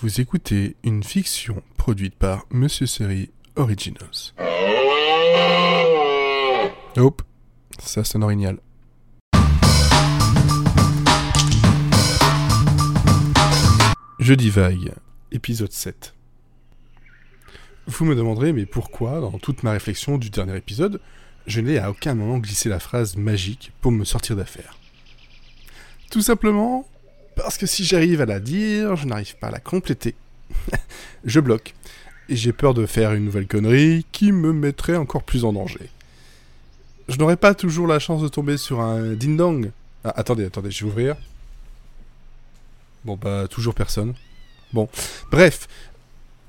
Vous écoutez une fiction produite par Monsieur Série Originals. Hop, ça sonne orignal. Jeudi vague, épisode 7. Vous me demanderez, mais pourquoi, dans toute ma réflexion du dernier épisode, je n'ai à aucun moment glissé la phrase magique pour me sortir d'affaire? Tout simplement parce que si j'arrive à la dire, je n'arrive pas à la compléter. je bloque. Et j'ai peur de faire une nouvelle connerie qui me mettrait encore plus en danger. Je n'aurai pas toujours la chance de tomber sur un ding-dong. Ah, attendez, attendez, je vais ouvrir. Bon, bah, toujours personne. Bon, bref,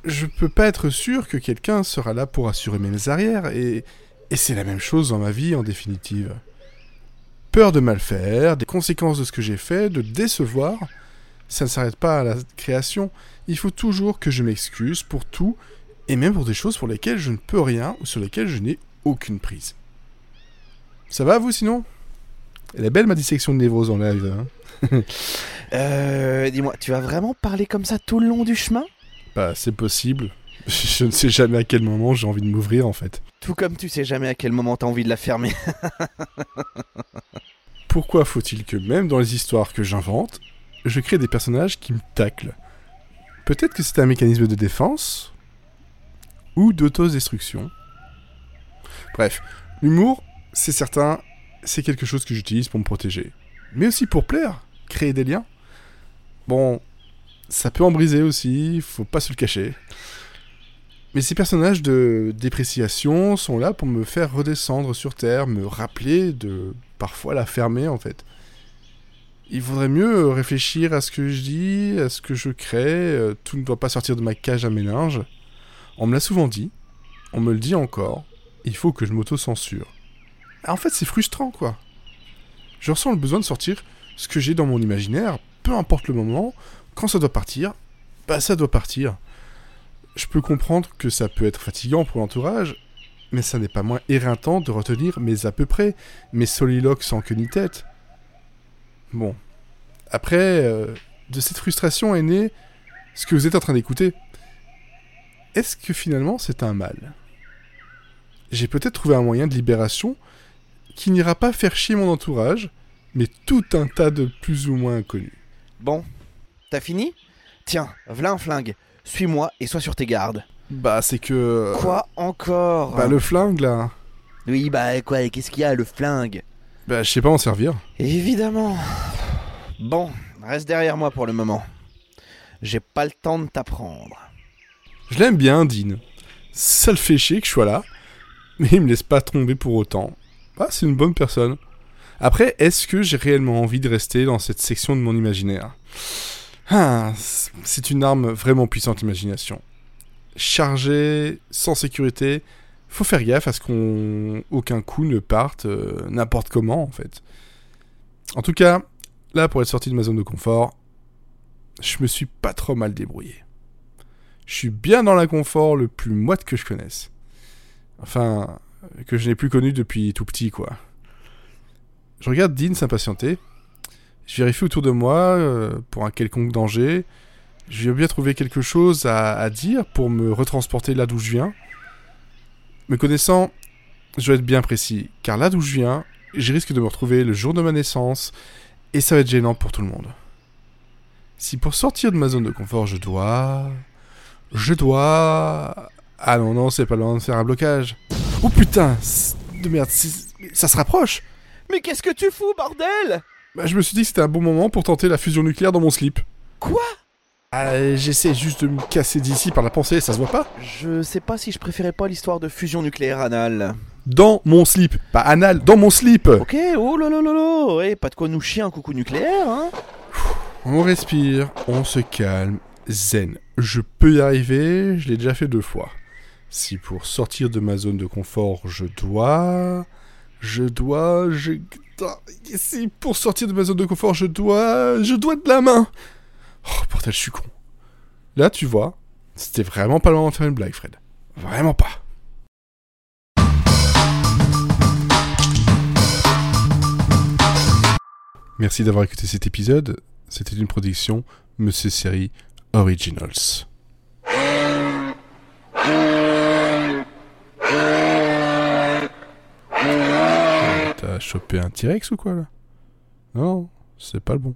je peux pas être sûr que quelqu'un sera là pour assurer mes arrières, et, et c'est la même chose dans ma vie en définitive. Peur de mal faire, des conséquences de ce que j'ai fait, de décevoir, ça ne s'arrête pas à la création, il faut toujours que je m'excuse pour tout, et même pour des choses pour lesquelles je ne peux rien ou sur lesquelles je n'ai aucune prise. Ça va vous sinon? Elle est belle ma dissection de névrose en live. Hein Euh, dis-moi, tu vas vraiment parler comme ça tout le long du chemin? Bah c'est possible. Je ne sais jamais à quel moment j'ai envie de m'ouvrir en fait. Tout comme tu sais jamais à quel moment t'as envie de la fermer. Pourquoi faut-il que même dans les histoires que j'invente, je crée des personnages qui me taclent? Peut-être que c'est un mécanisme de défense ou d'autodestruction. Bref, l'humour, c'est certain, c'est quelque chose que j'utilise pour me protéger. Mais aussi pour plaire, créer des liens. Bon, ça peut en briser aussi, faut pas se le cacher. Mais ces personnages de dépréciation sont là pour me faire redescendre sur Terre, me rappeler de parfois la fermer en fait. Il vaudrait mieux réfléchir à ce que je dis, à ce que je crée, euh, tout ne doit pas sortir de ma cage à mélange. On me l'a souvent dit, on me le dit encore, il faut que je m'auto-censure. En fait c'est frustrant quoi. Je ressens le besoin de sortir ce que j'ai dans mon imaginaire, peu importe le moment, quand ça doit partir, bah ça doit partir. Je peux comprendre que ça peut être fatigant pour l'entourage, mais ça n'est pas moins éreintant de retenir mes à peu près, mes soliloques sans queue ni tête. Bon. Après, euh, de cette frustration est né ce que vous êtes en train d'écouter. Est-ce que finalement c'est un mal? J'ai peut-être trouvé un moyen de libération qui n'ira pas faire chier mon entourage, mais tout un tas de plus ou moins inconnus. Bon, t'as fini? Tiens, v'là un flingue. Suis-moi et sois sur tes gardes. Bah c'est que... Quoi encore Bah le flingue là. Oui, bah quoi, qu'est-ce qu'il y a, le flingue? Bah je sais pas en servir. Évidemment. Bon, reste derrière moi pour le moment. J'ai pas le temps de t'apprendre. Je l'aime bien, Dean. Ça le fait chier que je sois là, mais il me laisse pas tomber pour autant. Ah, c'est une bonne personne. Après, est-ce que j'ai réellement envie de rester dans cette section de mon imaginaire? Ah, C'est une arme vraiment puissante, l'imagination. Chargée, sans sécurité, faut faire gaffe à ce qu'on aucun coup ne parte euh, n'importe comment, en fait. En tout cas, là, pour être sorti de ma zone de confort, je me suis pas trop mal débrouillé. Je suis bien dans l'inconfort le plus moite que je connaisse. Enfin, que je n'ai plus connu depuis tout petit, quoi. Je regarde Dean s'impatienter. Je vérifie autour de moi euh, pour un quelconque danger. Je vais bien trouver quelque chose à, dire pour me retransporter là d'où je viens. Me connaissant, je dois être bien précis, car là d'où je viens, je risque de me retrouver le jour de ma naissance, et ça va être gênant pour tout le monde. Si pour sortir de ma zone de confort, je dois... Je dois... Ah non, non, c'est pas loin de faire un blocage. Oh putain De merde, ça se rapproche Mais qu'est-ce que tu fous, bordel? Bah, je me suis dit que c'était un bon moment pour tenter la fusion nucléaire dans mon slip. Quoi? Ah, J'essaie juste de me casser d'ici par la pensée, ça se voit pas? Je sais pas si je préférais pas l'histoire de fusion nucléaire anale. Dans mon slip Pas anal, dans mon slip Ok, oh là là là là, ouais, pas de quoi nous chier un coucou nucléaire, hein On respire, on se calme, zen. Je peux y arriver, je l'ai déjà fait deux fois. Si pour sortir de ma zone de confort, je dois... Je dois... Je... Si pour sortir de ma zone de confort, je dois... Je dois de la main Oh, bordel, je suis con. Là, tu vois, c'était vraiment pas le moment de faire une blague, Fred. Vraiment pas. Merci d'avoir écouté cet épisode. C'était une production Monsieur Série Originals. T'as chopé un T-Rex ou quoi là? Non, c'est pas le bon.